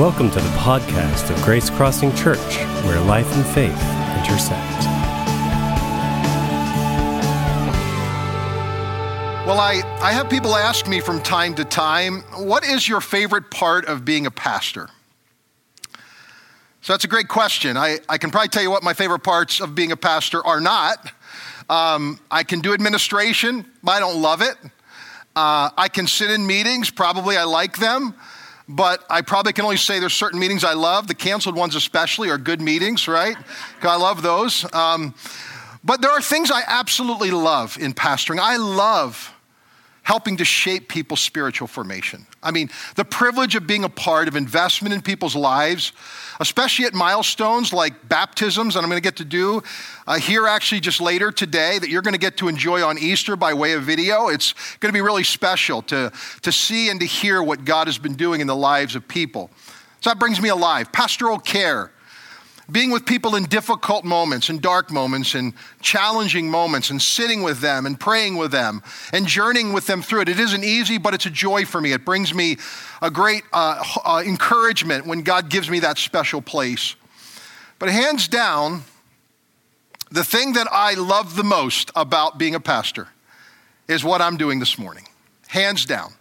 Welcome to the podcast of Grace Crossing Church, where life and faith intersect. Well, I, I have people ask me from time to time, what is your favorite part of being a pastor? So that's a great question. I, I can probably tell you what my favorite parts of being a pastor are not. Um, I can do administration, but I don't love it. Uh, I can sit in meetings, probably I like them, but I probably can only say there's certain meetings I love. The canceled ones, especially, are good meetings, right? I love those. Um, but there are things I absolutely love in pastoring. I love helping to shape people's spiritual formation. I mean, the privilege of being a part of investment in people's lives, especially at milestones like baptisms, that I'm going to get to do uh, here actually just later today, that you're going to get to enjoy on Easter by way of video. It's going to be really special to, to see and to hear what God has been doing in the lives of people. So that brings me alive. Pastoral care being with people in difficult moments and dark moments and challenging moments and sitting with them and praying with them and journeying with them through it. It isn't easy, but it's a joy for me. It brings me a great uh, uh, encouragement when God gives me that special place. But hands down, the thing that I love the most about being a pastor is what I'm doing this morning. Hands down.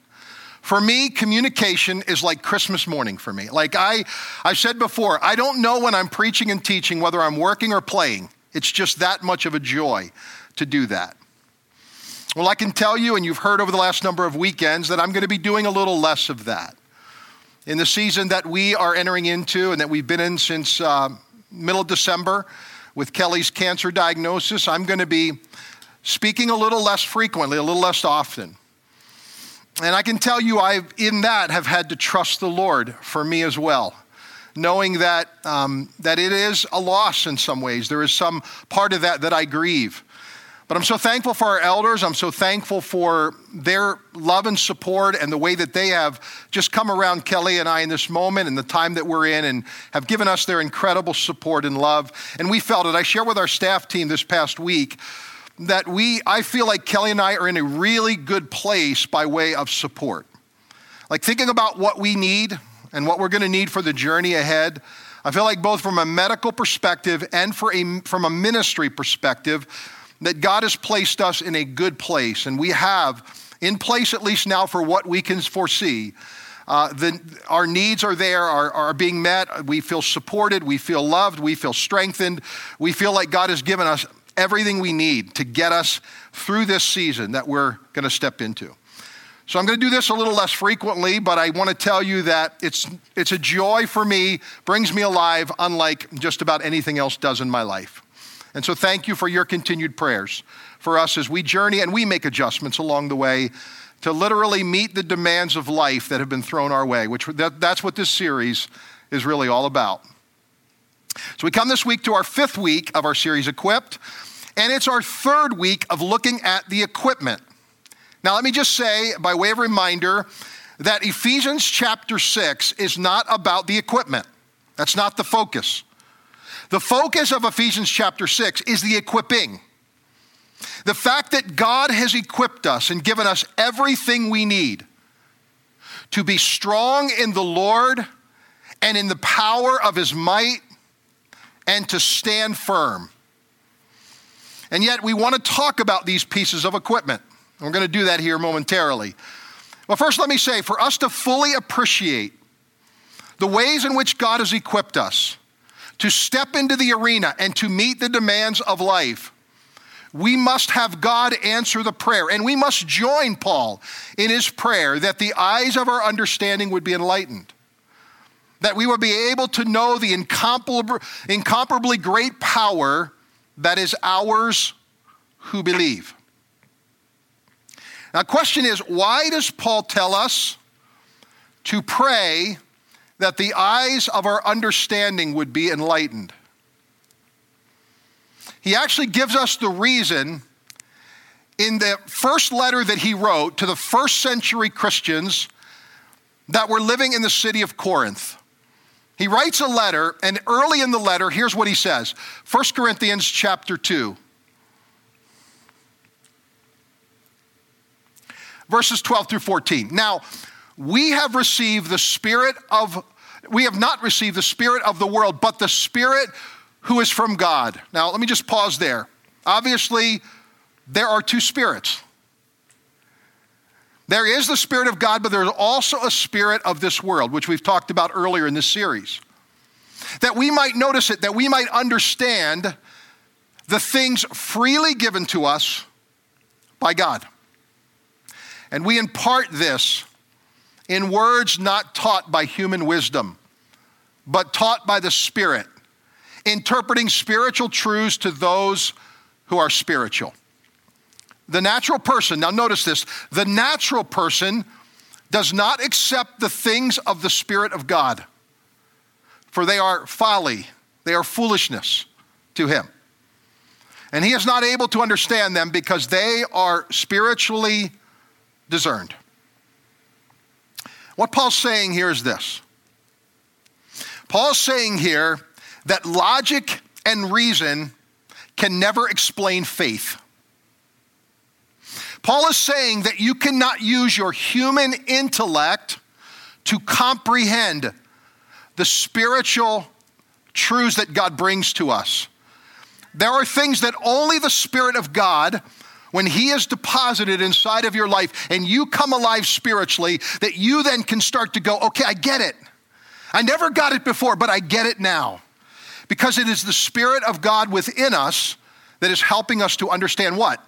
For me, communication is like Christmas morning for me. Like I, I said before, I don't know when I'm preaching and teaching whether I'm working or playing. It's just that much of a joy to do that. Well, I can tell you, and you've heard over the last number of weekends, that I'm going to be doing a little less of that. In the season that we are entering into and that we've been in since uh, middle of December with Kelly's cancer diagnosis, I'm going to be speaking a little less frequently, a little less often. And I can tell you, I, in that, have had to trust the Lord for me as well, knowing that, um, that it is a loss in some ways. There is some part of that that I grieve. But I'm so thankful for our elders. I'm so thankful for their love and support and the way that they have just come around Kelly and I in this moment and the time that we're in and have given us their incredible support and love. And we felt it. I shared with our staff team this past week that we, I feel like Kelly and I are in a really good place by way of support. Like thinking about what we need and what we're going to need for the journey ahead. I feel like both from a medical perspective and for a, from a ministry perspective, that God has placed us in a good place. And we have in place, at least now, for what we can foresee. Uh, the, our needs are there, are, are being met. We feel supported. We feel loved. We feel strengthened. We feel like God has given us everything we need to get us through this season that we're going to step into. So I'm going to do this a little less frequently, but I want to tell you that it's, it's a joy for me, brings me alive, unlike just about anything else does in my life. And so thank you for your continued prayers for us as we journey and we make adjustments along the way to literally meet the demands of life that have been thrown our way, which that, that's what this series is really all about. So we come this week to our fifth week of our series, Equipped. And it's our third week of looking at the equipment. Now, let me just say, by way of reminder, that Ephesians chapter 6 is not about the equipment. That's not the focus. The focus of Ephesians chapter 6 is the equipping. The fact that God has equipped us and given us everything we need to be strong in the Lord and in the power of his might and to stand firm. And yet, we want to talk about these pieces of equipment. We're going to do that here momentarily. Well, first, let me say for us to fully appreciate the ways in which God has equipped us to step into the arena and to meet the demands of life, we must have God answer the prayer. And we must join Paul in his prayer that the eyes of our understanding would be enlightened, that we would be able to know the incomparably great power that is ours who believe. Now, the question is why does Paul tell us to pray that the eyes of our understanding would be enlightened? He actually gives us the reason in the first letter that he wrote to the first century Christians that were living in the city of Corinth. He writes a letter, and early in the letter, here's what he says 1 Corinthians chapter 2. Verses 12 through 14. Now, we have received the spirit of we have not received the spirit of the world, but the spirit who is from God. Now, let me just pause there. Obviously, there are two spirits. There is the Spirit of God, but there's also a spirit of this world, which we've talked about earlier in this series. That we might notice it, that we might understand the things freely given to us by God. And we impart this in words not taught by human wisdom, but taught by the Spirit, interpreting spiritual truths to those who are spiritual. The natural person, now notice this, the natural person does not accept the things of the Spirit of God, for they are folly, they are foolishness to him. And he is not able to understand them because they are spiritually discerned. What Paul's saying here is this Paul's saying here that logic and reason can never explain faith. Paul is saying that you cannot use your human intellect to comprehend the spiritual truths that God brings to us. There are things that only the Spirit of God, when He is deposited inside of your life and you come alive spiritually, that you then can start to go, okay, I get it. I never got it before, but I get it now. Because it is the Spirit of God within us that is helping us to understand what?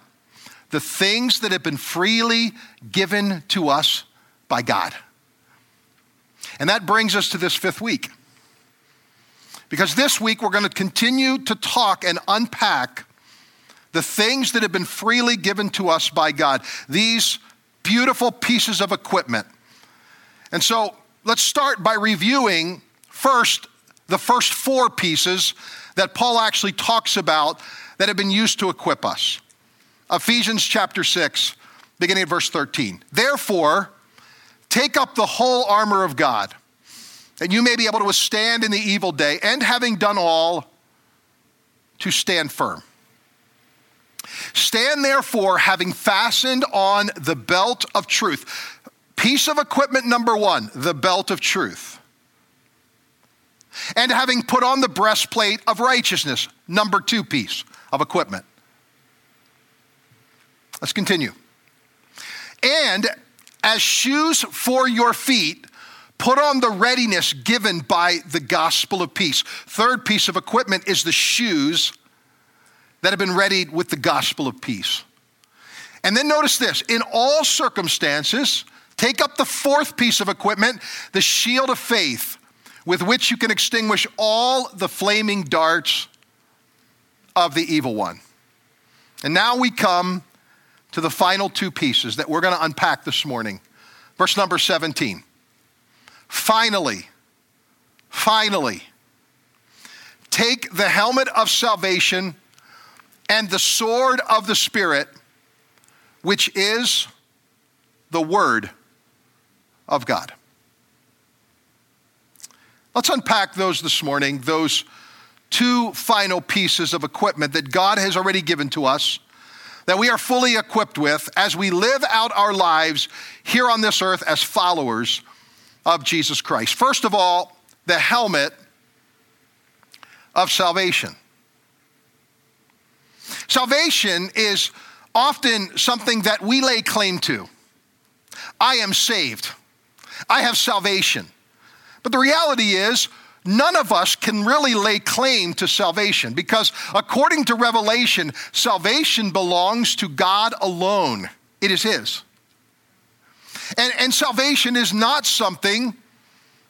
The things that have been freely given to us by God. And that brings us to this fifth week. Because this week we're going to continue to talk and unpack the things that have been freely given to us by God, these beautiful pieces of equipment. And so let's start by reviewing first the first four pieces that Paul actually talks about that have been used to equip us. Ephesians chapter 6, beginning at verse 13. Therefore, take up the whole armor of God, and you may be able to withstand in the evil day, and having done all, to stand firm. Stand therefore, having fastened on the belt of truth. Piece of equipment number one, the belt of truth. And having put on the breastplate of righteousness, number two piece of equipment. Let's continue. And as shoes for your feet, put on the readiness given by the gospel of peace. Third piece of equipment is the shoes that have been readied with the gospel of peace. And then notice this in all circumstances, take up the fourth piece of equipment, the shield of faith, with which you can extinguish all the flaming darts of the evil one. And now we come to the final two pieces that we're going to unpack this morning. Verse number 17. Finally, finally, take the helmet of salvation and the sword of the Spirit, which is the Word of God. Let's unpack those this morning, those two final pieces of equipment that God has already given to us that we are fully equipped with as we live out our lives here on this earth as followers of Jesus Christ. First of all, the helmet of salvation. Salvation is often something that we lay claim to. I am saved. I have salvation. But the reality is, none of us can really lay claim to salvation because, according to Revelation, salvation belongs to God alone. It is His. And, and salvation is not something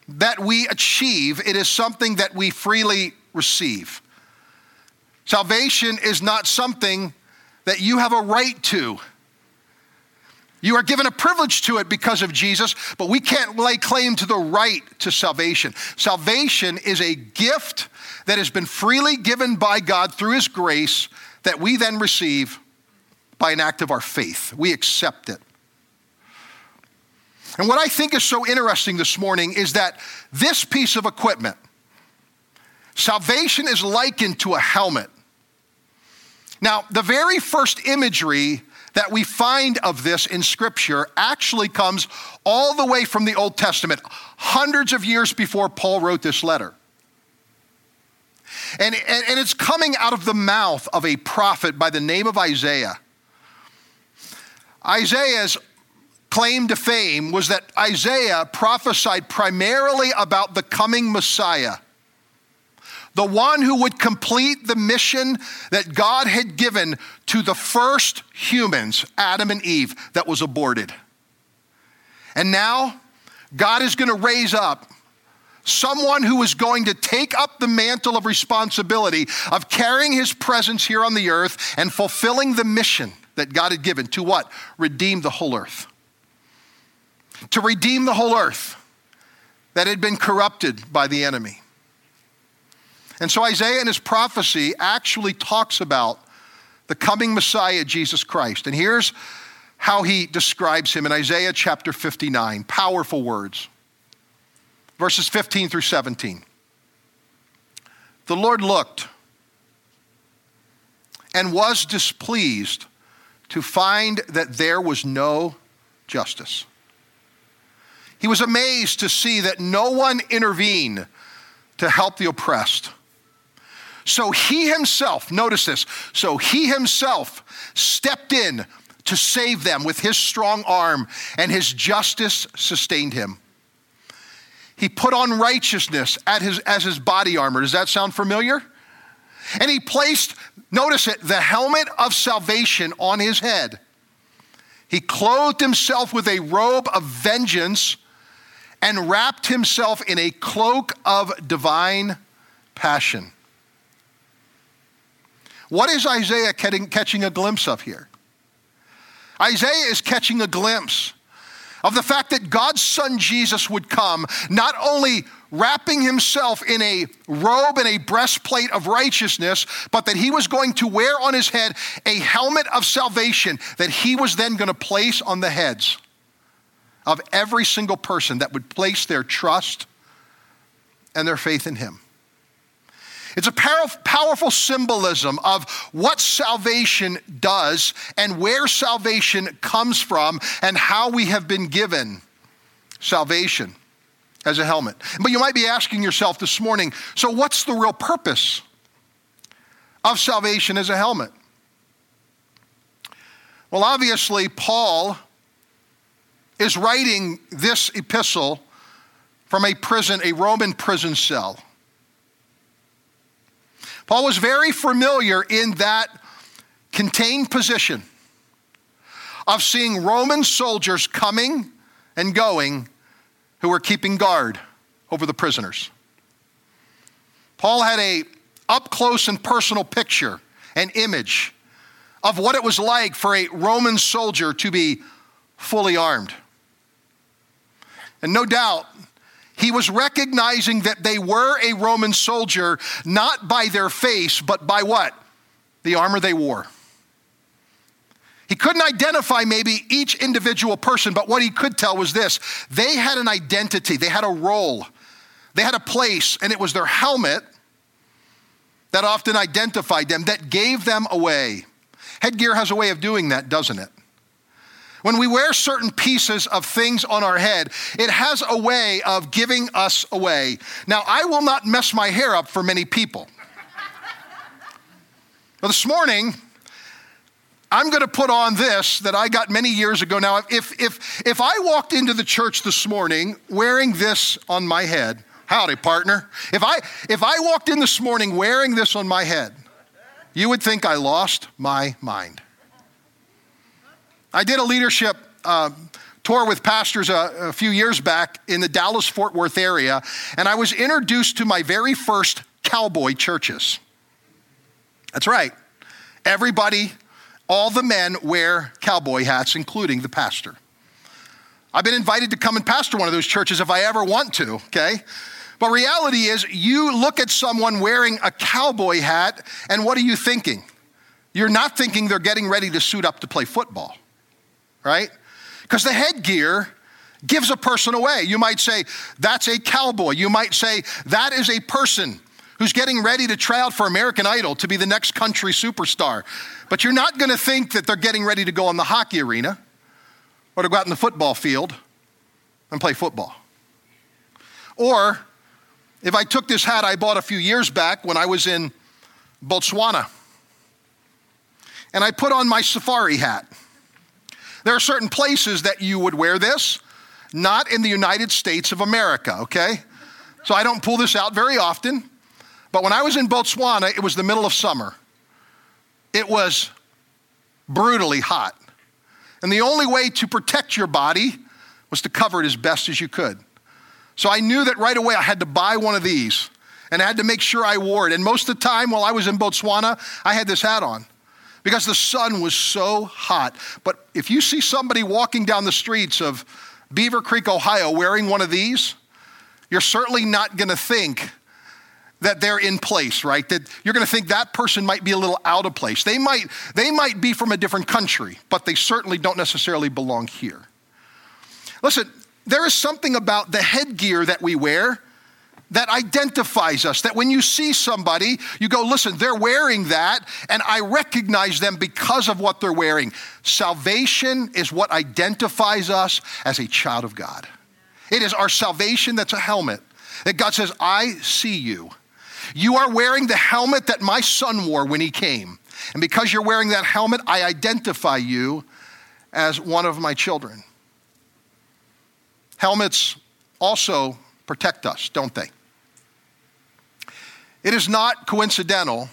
that we achieve, it is something that we freely receive. Salvation is not something that you have a right to. You are given a privilege to it because of Jesus, but we can't lay claim to the right to salvation. Salvation is a gift that has been freely given by God through His grace that we then receive by an act of our faith. We accept it. And what I think is so interesting this morning is that this piece of equipment, salvation is likened to a helmet. Now, the very first imagery that we find of this in Scripture actually comes all the way from the Old Testament, hundreds of years before Paul wrote this letter. And, and, and, it's coming out of the mouth of a prophet by the name of Isaiah. Isaiah's claim to fame was that Isaiah prophesied primarily about the coming Messiah the one who would complete the mission that God had given to the first humans, Adam and Eve, that was aborted. And now, God is going to raise up someone who is going to take up the mantle of responsibility of carrying his presence here on the earth and fulfilling the mission that God had given to what? Redeem the whole earth. To redeem the whole earth that had been corrupted by the enemy. And so Isaiah in his prophecy actually talks about the coming Messiah, Jesus Christ. And here's how he describes him in Isaiah chapter 59. Powerful words. Verses 15 through 17. The Lord looked and was displeased to find that there was no justice. He was amazed to see that no one intervened to help the oppressed. So he himself, notice this, so he himself stepped in to save them with his strong arm, and his justice sustained him. He put on righteousness his, as his body armor. Does that sound familiar? And he placed, notice it, the helmet of salvation on his head. He clothed himself with a robe of vengeance and wrapped himself in a cloak of divine passion. What is Isaiah catching a glimpse of here? Isaiah is catching a glimpse of the fact that God's son Jesus would come, not only wrapping himself in a robe and a breastplate of righteousness, but that he was going to wear on his head a helmet of salvation that he was then going to place on the heads of every single person that would place their trust and their faith in him. It's a powerful symbolism of what salvation does and where salvation comes from and how we have been given salvation as a helmet. But you might be asking yourself this morning so, what's the real purpose of salvation as a helmet? Well, obviously, Paul is writing this epistle from a prison, a Roman prison cell. Paul was very familiar in that contained position of seeing Roman soldiers coming and going who were keeping guard over the prisoners. Paul had a up close and personal picture, an image of what it was like for a Roman soldier to be fully armed. And no doubt, he was recognizing that they were a Roman soldier not by their face, but by what? The armor they wore. He couldn't identify maybe each individual person, but what he could tell was this they had an identity, they had a role, they had a place, and it was their helmet that often identified them, that gave them away. Headgear has a way of doing that, doesn't it? When we wear certain pieces of things on our head, it has a way of giving us away. Now, I will not mess my hair up for many people. but this morning, I'm going to put on this that I got many years ago. Now, if, if, if I walked into the church this morning wearing this on my head, howdy, partner. If I, if I walked in this morning wearing this on my head, you would think I lost my mind. I did a leadership uh, tour with pastors a, a few years back in the Dallas Fort Worth area, and I was introduced to my very first cowboy churches. That's right. Everybody, all the men wear cowboy hats, including the pastor. I've been invited to come and pastor one of those churches if I ever want to, okay? But reality is, you look at someone wearing a cowboy hat, and what are you thinking? You're not thinking they're getting ready to suit up to play football right? Because the headgear gives a person away. You might say, that's a cowboy. You might say, that is a person who's getting ready to try out for American Idol to be the next country superstar. But you're not going to think that they're getting ready to go on the hockey arena or to go out in the football field and play football. Or if I took this hat I bought a few years back when I was in Botswana and I put on my safari hat. There are certain places that you would wear this, not in the United States of America, okay? So I don't pull this out very often. But when I was in Botswana, it was the middle of summer. It was brutally hot. And the only way to protect your body was to cover it as best as you could. So I knew that right away I had to buy one of these and I had to make sure I wore it. And most of the time while I was in Botswana, I had this hat on because the sun was so hot. But if you see somebody walking down the streets of Beavercreek, Ohio, wearing one of these, you're certainly not going to think that they're in place, right? That you're going to think that person might be a little out of place. They might, they might be from a different country, but they certainly don't necessarily belong here. Listen, there is something about the headgear that we wear that identifies us. That when you see somebody, you go, listen, they're wearing that, and I recognize them because of what they're wearing. Salvation is what identifies us as a child of God. It is our salvation that's a helmet. That God says, I see you. You are wearing the helmet that my son wore when he came. And because you're wearing that helmet, I identify you as one of my children. Helmets also protect us, don't they? It is not coincidental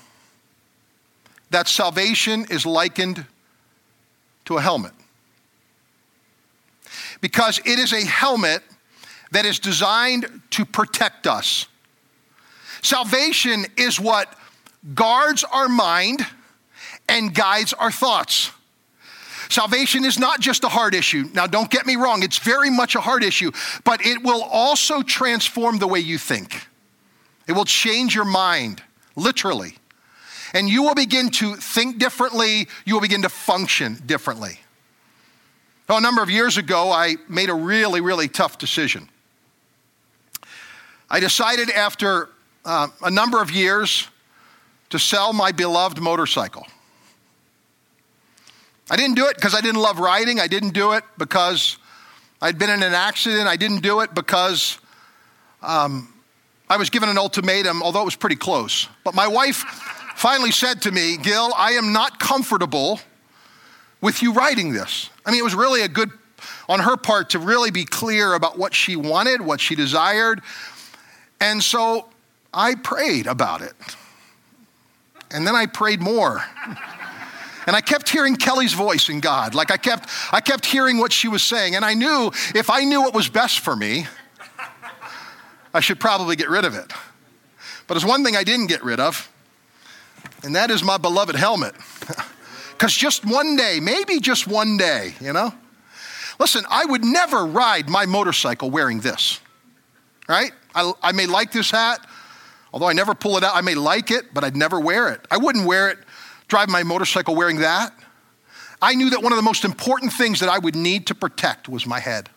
that salvation is likened to a helmet. Because it is a helmet that is designed to protect us. Salvation is what guards our mind and guides our thoughts. Salvation is not just a heart issue. Now, don't get me wrong, it's very much a heart issue, but it will also transform the way you think. It will change your mind, literally. And you will begin to think differently, you will begin to function differently. A number of years ago, I made a really, really tough decision. I decided after uh, a number of years to sell my beloved motorcycle. I didn't do it because I didn't love riding. I didn't do it because I'd been in an accident. I didn't do it because um, I was given an ultimatum, although it was pretty close. But my wife finally said to me, Gil, I am not comfortable with you writing this. I mean, it was really a good, on her part, to really be clear about what she wanted, what she desired. And so I prayed about it. And then I prayed more. And I kept hearing Kelly's voice in God. Like I kept, I kept hearing what she was saying. And I knew if I knew what was best for me, I should probably get rid of it. But there's one thing I didn't get rid of, and that is my beloved helmet. Because just one day, maybe just one day, you know? Listen, I would never ride my motorcycle wearing this, right? I, I may like this hat, although I never pull it out. I may like it, but I'd never wear it. I wouldn't wear it, drive my motorcycle wearing that. I knew that one of the most important things that I would need to protect was my head.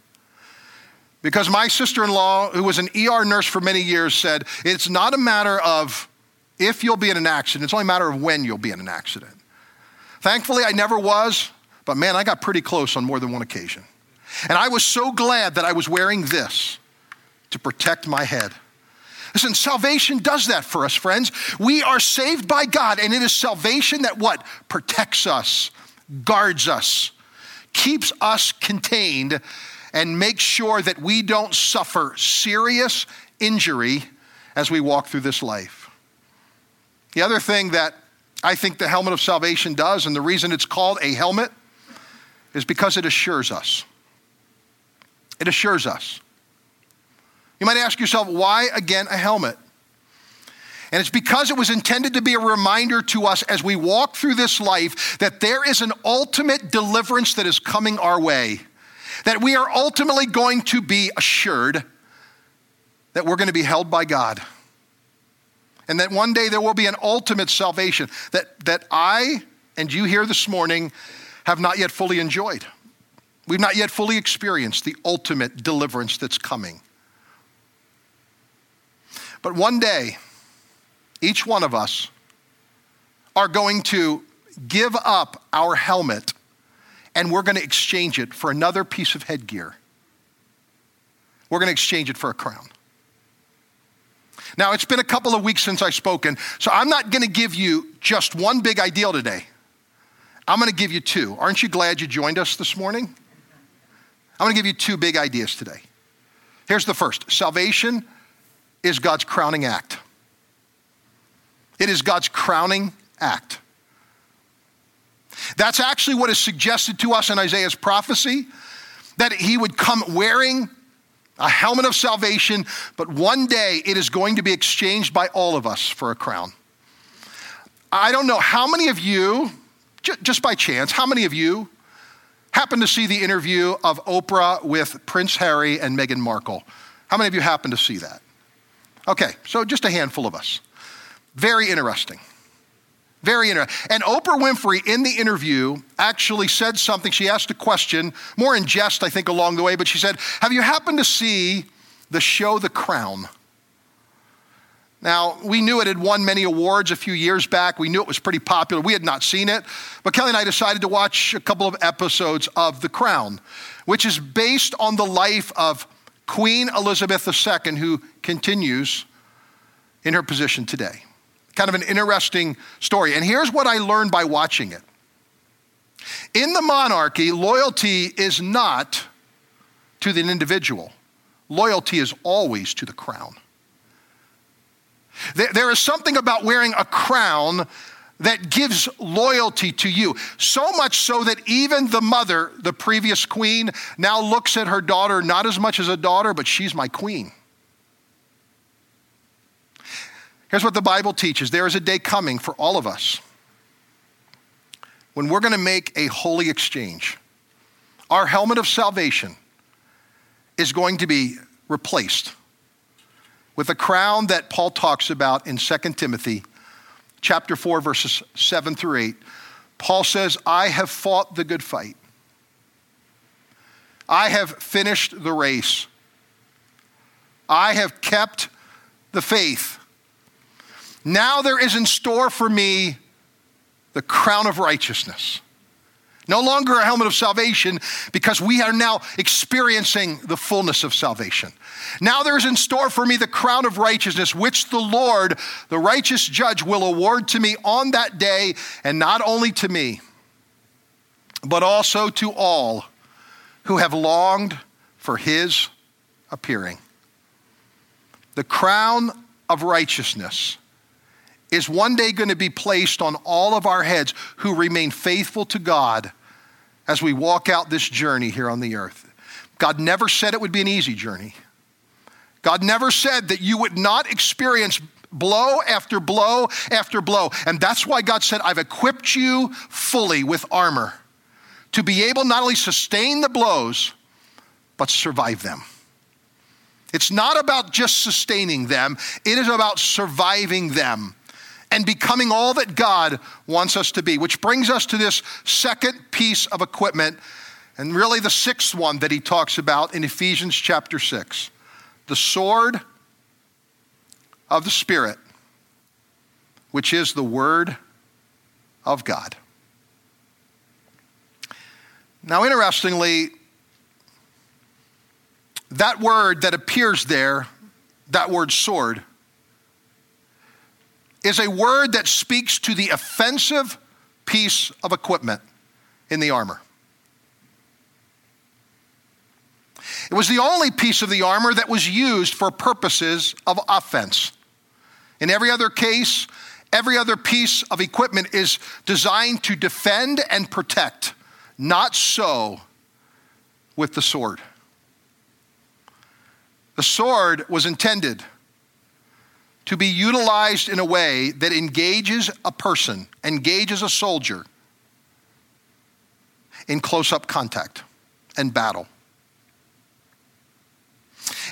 Because my sister in law, who was an ER nurse for many years, said it's not a matter of if you'll be in an accident, it's only a matter of when you'll be in an accident. Thankfully, I never was, but man, I got pretty close on more than one occasion. And I was so glad that I was wearing this to protect my head. Listen, salvation does that for us, friends. We are saved by God, and it is salvation that what? Protects us, guards us, keeps us contained and make sure that we don't suffer serious injury as we walk through this life. The other thing that I think the helmet of salvation does, and the reason it's called a helmet, is because it assures us. It assures us. You might ask yourself, why again a helmet? And it's because it was intended to be a reminder to us as we walk through this life that there is an ultimate deliverance that is coming our way that we are ultimately going to be assured that we're going to be held by God. And that one day there will be an ultimate salvation that, that I and you here this morning have not yet fully enjoyed. We've not yet fully experienced the ultimate deliverance that's coming. But one day, each one of us, are going to give up our helmet and we're going to exchange it for another piece of headgear. We're going to exchange it for a crown. Now, it's been a couple of weeks since I've spoken, so I'm not going to give you just one big ideal today. I'm going to give you two. Aren't you glad you joined us this morning? I'm going to give you two big ideas today. Here's the first salvation is God's crowning act. It is God's crowning act. That's actually what is suggested to us in Isaiah's prophecy that he would come wearing a helmet of salvation, but one day it is going to be exchanged by all of us for a crown. I don't know how many of you, just by chance, how many of you happened to see the interview of Oprah with Prince Harry and Meghan Markle? How many of you happened to see that? Okay, so just a handful of us. Very interesting. Very interesting. And Oprah Winfrey in the interview actually said something. She asked a question, more in jest, I think, along the way, but she said, Have you happened to see the show The Crown? Now, we knew it had won many awards a few years back. We knew it was pretty popular. We had not seen it. But Kelly and I decided to watch a couple of episodes of The Crown, which is based on the life of Queen Elizabeth II, who continues in her position today. Kind of an interesting story. And here's what I learned by watching it in the monarchy, loyalty is not to the individual, loyalty is always to the crown. There is something about wearing a crown that gives loyalty to you. So much so that even the mother, the previous queen, now looks at her daughter not as much as a daughter, but she's my queen. Here's what the Bible teaches there is a day coming for all of us when we're going to make a holy exchange. Our helmet of salvation is going to be replaced with a crown that Paul talks about in 2 Timothy chapter 4 verses 7 through 8. Paul says, "I have fought the good fight. I have finished the race. I have kept the faith." Now there is in store for me the crown of righteousness. No longer a helmet of salvation because we are now experiencing the fullness of salvation. Now there is in store for me the crown of righteousness, which the Lord, the righteous judge, will award to me on that day, and not only to me, but also to all who have longed for his appearing. The crown of righteousness is one day going to be placed on all of our heads who remain faithful to God as we walk out this journey here on the earth. God never said it would be an easy journey. God never said that you would not experience blow after blow after blow. And that's why God said, I've equipped you fully with armor to be able not only sustain the blows, but survive them. It's not about just sustaining them, it is about surviving them and becoming all that God wants us to be. Which brings us to this second piece of equipment, and really the sixth one that he talks about in Ephesians chapter 6 the sword of the Spirit, which is the Word of God. Now, interestingly, that word that appears there, that word sword, is a word that speaks to the offensive piece of equipment in the armor. It was the only piece of the armor that was used for purposes of offense. In every other case, every other piece of equipment is designed to defend and protect. Not so with the sword. The sword was intended to be utilized in a way that engages a person, engages a soldier in close up contact and battle.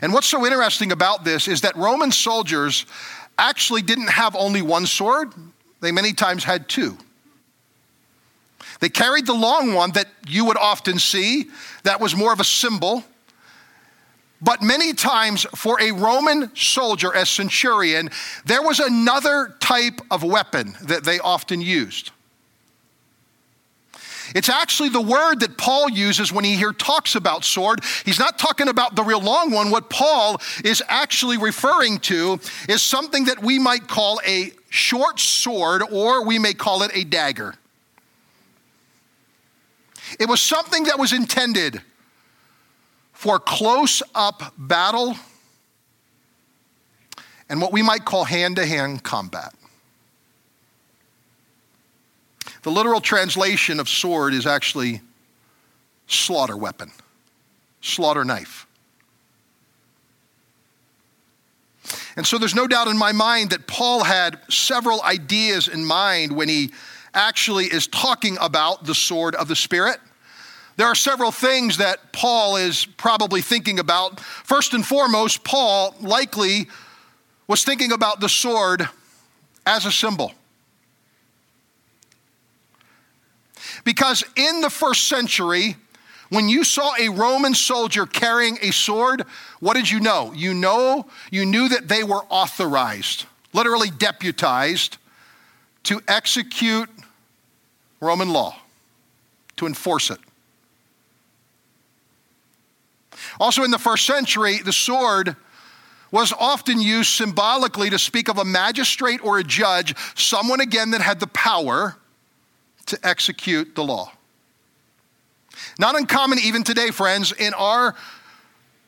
And what's so interesting about this is that Roman soldiers actually didn't have only one sword, they many times had two. They carried the long one that you would often see, that was more of a symbol. But many times, for a Roman soldier, as centurion, there was another type of weapon that they often used. It's actually the word that Paul uses when he here talks about sword. He's not talking about the real long one. What Paul is actually referring to is something that we might call a short sword, or we may call it a dagger. It was something that was intended for close up battle and what we might call hand to hand combat. The literal translation of sword is actually slaughter weapon, slaughter knife. And so there's no doubt in my mind that Paul had several ideas in mind when he actually is talking about the sword of the Spirit. There are several things that Paul is probably thinking about. First and foremost, Paul likely was thinking about the sword as a symbol. Because in the first century, when you saw a Roman soldier carrying a sword, what did you know? You know, you knew that they were authorized, literally deputized to execute Roman law, to enforce it. Also, in the first century, the sword was often used symbolically to speak of a magistrate or a judge, someone again that had the power to execute the law. Not uncommon even today, friends, in our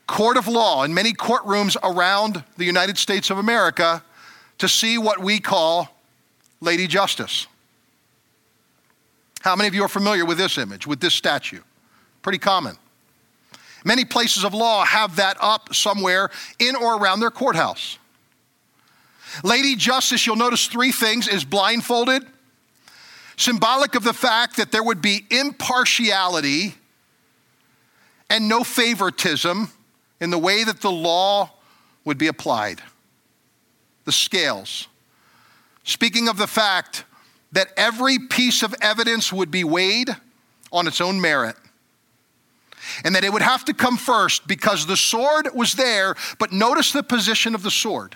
court of law, in many courtrooms around the United States of America, to see what we call Lady Justice. How many of you are familiar with this image, with this statue? Pretty common. Many places of law have that up somewhere in or around their courthouse. Lady Justice, you'll notice three things, is blindfolded, symbolic of the fact that there would be impartiality and no favoritism in the way that the law would be applied. The scales. Speaking of the fact that every piece of evidence would be weighed on its own merit. And that it would have to come first because the sword was there, but notice the position of the sword.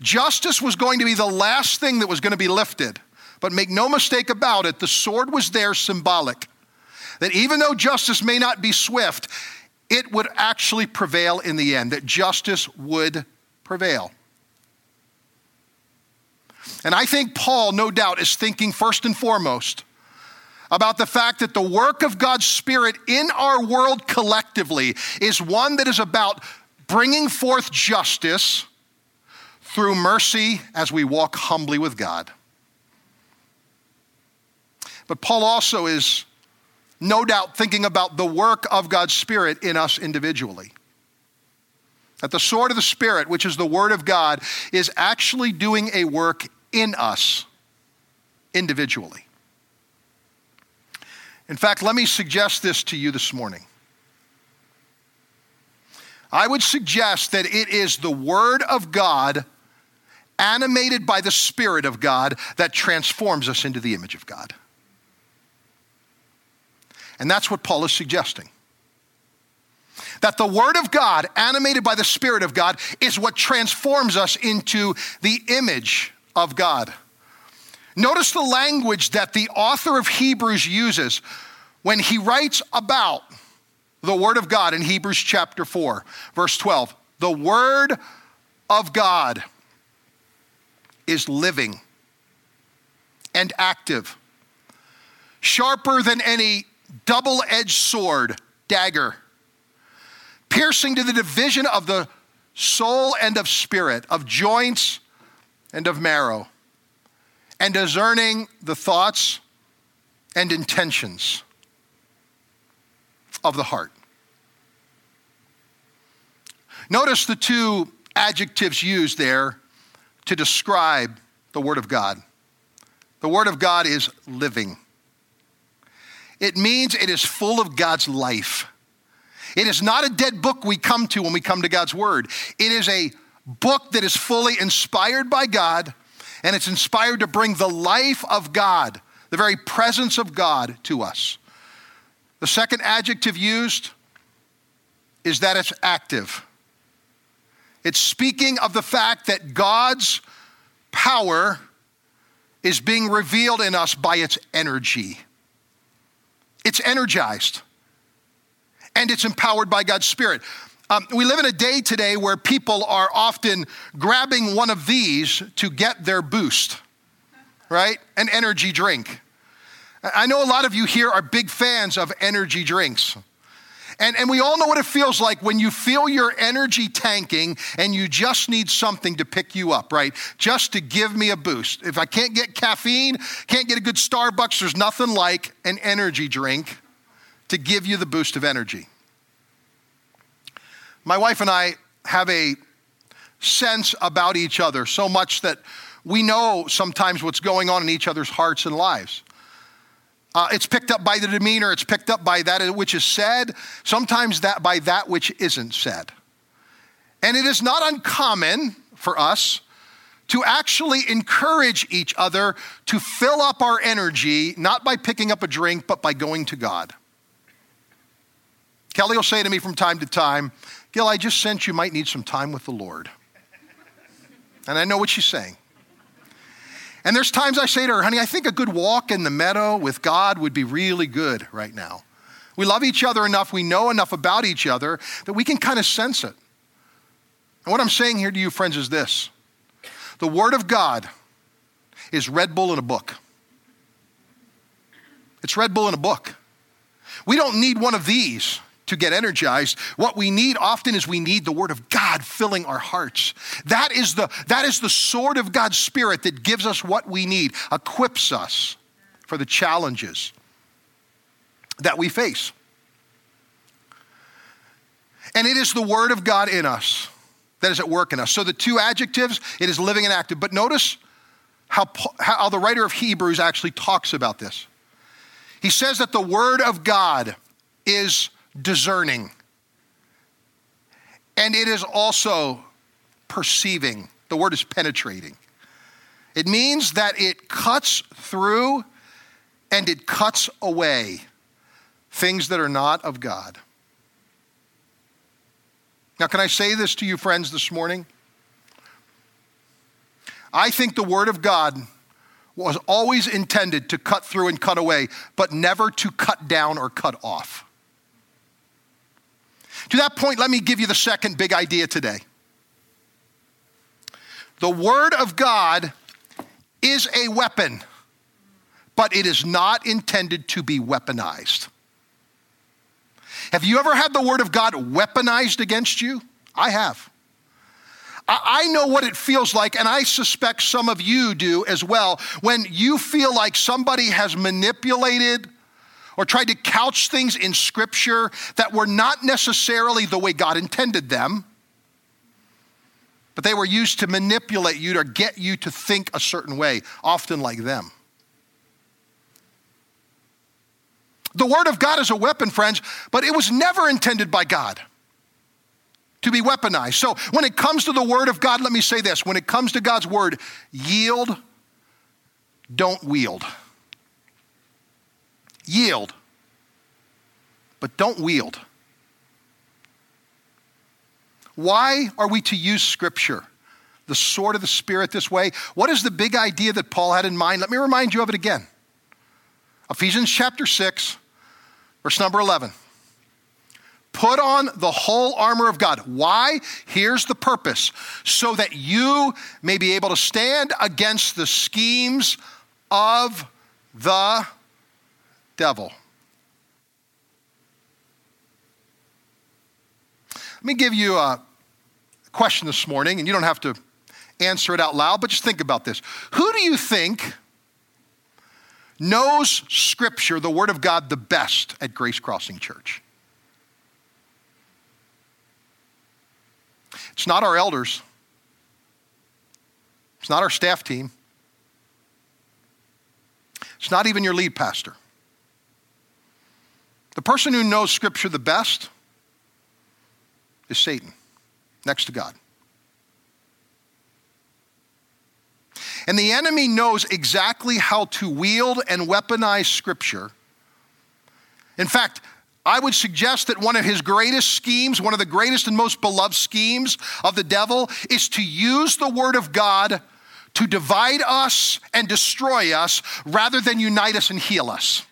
Justice was going to be the last thing that was going to be lifted. But make no mistake about it, the sword was there symbolic. That even though justice may not be swift, it would actually prevail in the end, that justice would prevail. And I think Paul, no doubt, is thinking first and foremost about the fact that the work of God's Spirit in our world collectively is one that is about bringing forth justice through mercy as we walk humbly with God. But Paul also is no doubt thinking about the work of God's Spirit in us individually. That the sword of the Spirit, which is the Word of God, is actually doing a work in us individually. In fact, let me suggest this to you this morning. I would suggest that it is the Word of God, animated by the Spirit of God, that transforms us into the image of God. And that's what Paul is suggesting. That the Word of God, animated by the Spirit of God, is what transforms us into the image of God. Notice the language that the author of Hebrews uses when he writes about the Word of God in Hebrews chapter 4, verse 12. The Word of God is living and active, sharper than any double edged sword, dagger, piercing to the division of the soul and of spirit, of joints and of marrow, and discerning the thoughts and intentions of the heart. Notice the two adjectives used there to describe the Word of God. The Word of God is living. It means it is full of God's life. It is not a dead book we come to when we come to God's Word. It is a book that is fully inspired by God, and it's inspired to bring the life of God, the very presence of God to us. The second adjective used is that it's active. It's speaking of the fact that God's power is being revealed in us by its energy. It's energized and it's empowered by God's Spirit. Um, we live in a day today where people are often grabbing one of these to get their boost, right? An energy drink. I know a lot of you here are big fans of energy drinks. And, and we all know what it feels like when you feel your energy tanking and you just need something to pick you up, right? Just to give me a boost. If I can't get caffeine, can't get a good Starbucks, there's nothing like an energy drink to give you the boost of energy. My wife and I have a sense about each other so much that we know sometimes what's going on in each other's hearts and lives. Uh, it's picked up by the demeanor, it's picked up by that which is said, sometimes that by that which isn't said. And it is not uncommon for us to actually encourage each other to fill up our energy, not by picking up a drink, but by going to God. Kelly will say to me from time to time, Gil, I just sense you might need some time with the Lord. And I know what she's saying. And there's times I say to her, honey, I think a good walk in the meadow with God would be really good right now. We love each other enough, we know enough about each other that we can kind of sense it. And what I'm saying here to you, friends, is this the Word of God is Red Bull in a book. It's Red Bull in a book. We don't need one of these to get energized. What we need often is we need the word of God filling our hearts. That is the, that is the sword of God's spirit that gives us what we need, equips us for the challenges that we face. And it is the word of God in us that is at work in us. So the two adjectives, it is living and active. But notice how, how the writer of Hebrews actually talks about this. He says that the word of God is discerning. And it is also perceiving. The word is penetrating. It means that it cuts through and it cuts away things that are not of God. Now, can I say this to you, friends, this morning? I think the Word of God was always intended to cut through and cut away, but never to cut down or cut off. To that point, let me give you the second big idea today. The Word of God is a weapon, but it is not intended to be weaponized. Have you ever had the Word of God weaponized against you? I have. I know what it feels like, and I suspect some of you do as well, when you feel like somebody has manipulated or tried to couch things in Scripture that were not necessarily the way God intended them, but they were used to manipulate you to get you to think a certain way, often like them. The Word of God is a weapon, friends, but it was never intended by God to be weaponized. So when it comes to the Word of God, let me say this when it comes to God's Word, yield, don't wield. Yield, but don't wield. Why are we to use Scripture, the sword of the Spirit, this way? What is the big idea that Paul had in mind? Let me remind you of it again. Ephesians chapter 6, verse number 11. Put on the whole armor of God. Why? Here's the purpose so that you may be able to stand against the schemes of the devil. Let me give you a question this morning, and you don't have to answer it out loud, but just think about this. Who do you think knows Scripture, the Word of God, the best at Grace Crossing Church? It's not our elders. It's not our staff team. It's not even your lead pastor. The person who knows Scripture the best is Satan, next to God. And the enemy knows exactly how to wield and weaponize Scripture. In fact, I would suggest that one of his greatest schemes, one of the greatest and most beloved schemes of the devil, is to use the Word of God to divide us and destroy us rather than unite us and heal us.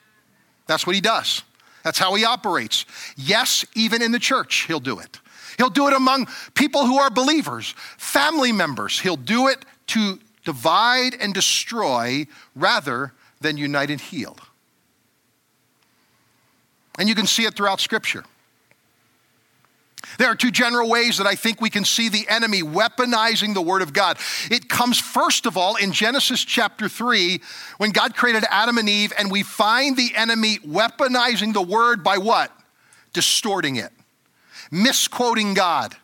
That's what he does. That's how he operates. Yes, even in the church, he'll do it. He'll do it among people who are believers, family members. He'll do it to divide and destroy rather than unite and heal. And you can see it throughout Scripture. There are two general ways that I think we can see the enemy weaponizing the Word of God. It comes, first of all, in Genesis chapter 3, when God created Adam and Eve, and we find the enemy weaponizing the Word by what? Distorting it, misquoting God.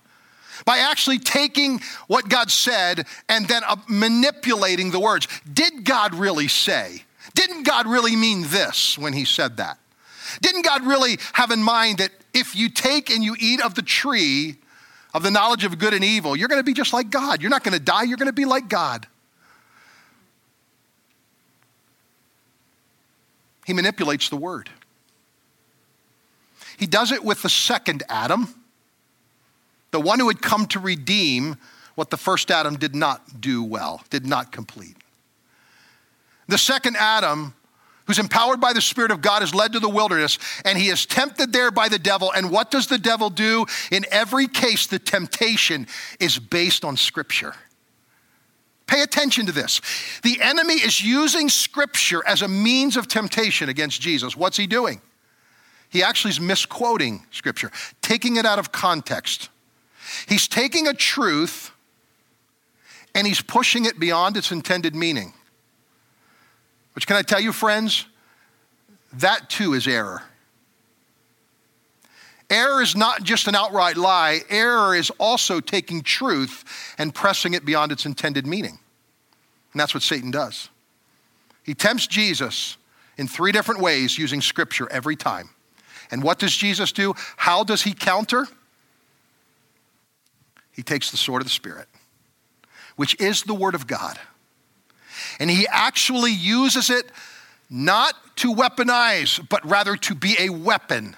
By actually taking what God said and then uh, manipulating the words. Did God really say? Didn't God really mean this when he said that? Didn't God really have in mind that if you take and you eat of the tree of the knowledge of good and evil, you're going to be just like God? You're not going to die, you're going to be like God. He manipulates the word. He does it with the second Adam, the one who had come to redeem what the first Adam did not do well, did not complete. The second Adam who's empowered by the Spirit of God, is led to the wilderness, and he is tempted there by the devil. And what does the devil do? In every case, the temptation is based on Scripture. Pay attention to this. The enemy is using Scripture as a means of temptation against Jesus. What's he doing? He actually is misquoting Scripture, taking it out of context. He's taking a truth and he's pushing it beyond its intended meaning. Which, can I tell you, friends, that too is error. Error is not just an outright lie, error is also taking truth and pressing it beyond its intended meaning. And that's what Satan does. He tempts Jesus in three different ways using scripture every time. And what does Jesus do? How does he counter? He takes the sword of the Spirit, which is the Word of God. And he actually uses it not to weaponize, but rather to be a weapon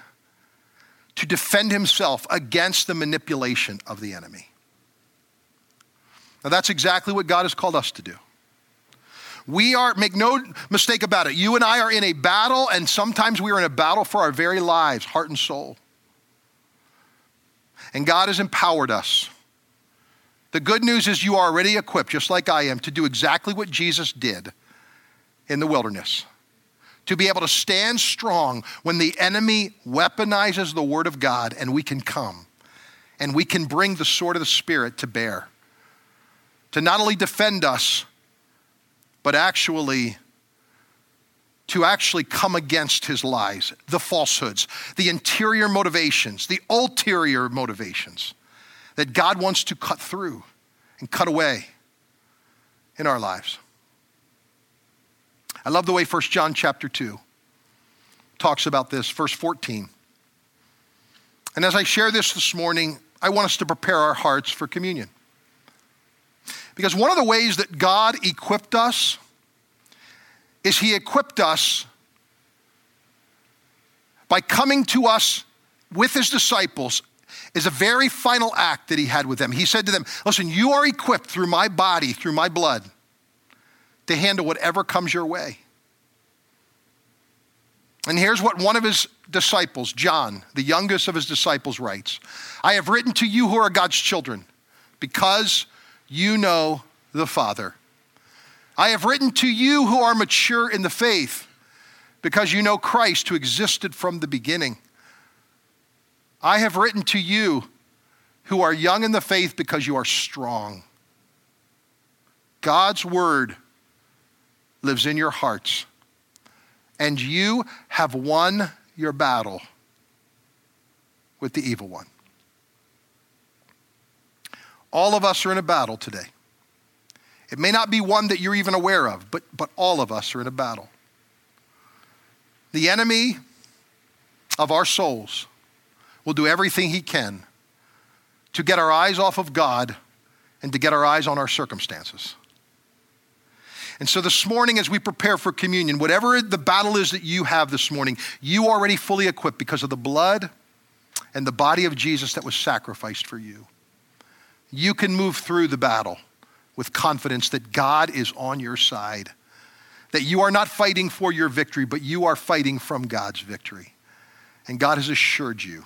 to defend himself against the manipulation of the enemy. Now, that's exactly what God has called us to do. We are, make no mistake about it, you and I are in a battle, and sometimes we are in a battle for our very lives, heart and soul. And God has empowered us the good news is you are already equipped, just like I am, to do exactly what Jesus did in the wilderness. To be able to stand strong when the enemy weaponizes the word of God and we can come and we can bring the sword of the Spirit to bear. To not only defend us, but actually to actually come against his lies, the falsehoods, the interior motivations, the ulterior motivations that God wants to cut through and cut away in our lives. I love the way 1 John chapter 2 talks about this, verse 14. And as I share this this morning, I want us to prepare our hearts for communion. Because one of the ways that God equipped us is He equipped us by coming to us with His disciples is a very final act that he had with them. He said to them, Listen, you are equipped through my body, through my blood, to handle whatever comes your way. And here's what one of his disciples, John, the youngest of his disciples, writes I have written to you who are God's children because you know the Father. I have written to you who are mature in the faith because you know Christ who existed from the beginning. I have written to you who are young in the faith because you are strong. God's word lives in your hearts, and you have won your battle with the evil one. All of us are in a battle today. It may not be one that you're even aware of, but, but all of us are in a battle. The enemy of our souls will do everything he can to get our eyes off of God and to get our eyes on our circumstances. And so this morning, as we prepare for communion, whatever the battle is that you have this morning, you are already fully equipped because of the blood and the body of Jesus that was sacrificed for you. You can move through the battle with confidence that God is on your side, that you are not fighting for your victory, but you are fighting from God's victory. And God has assured you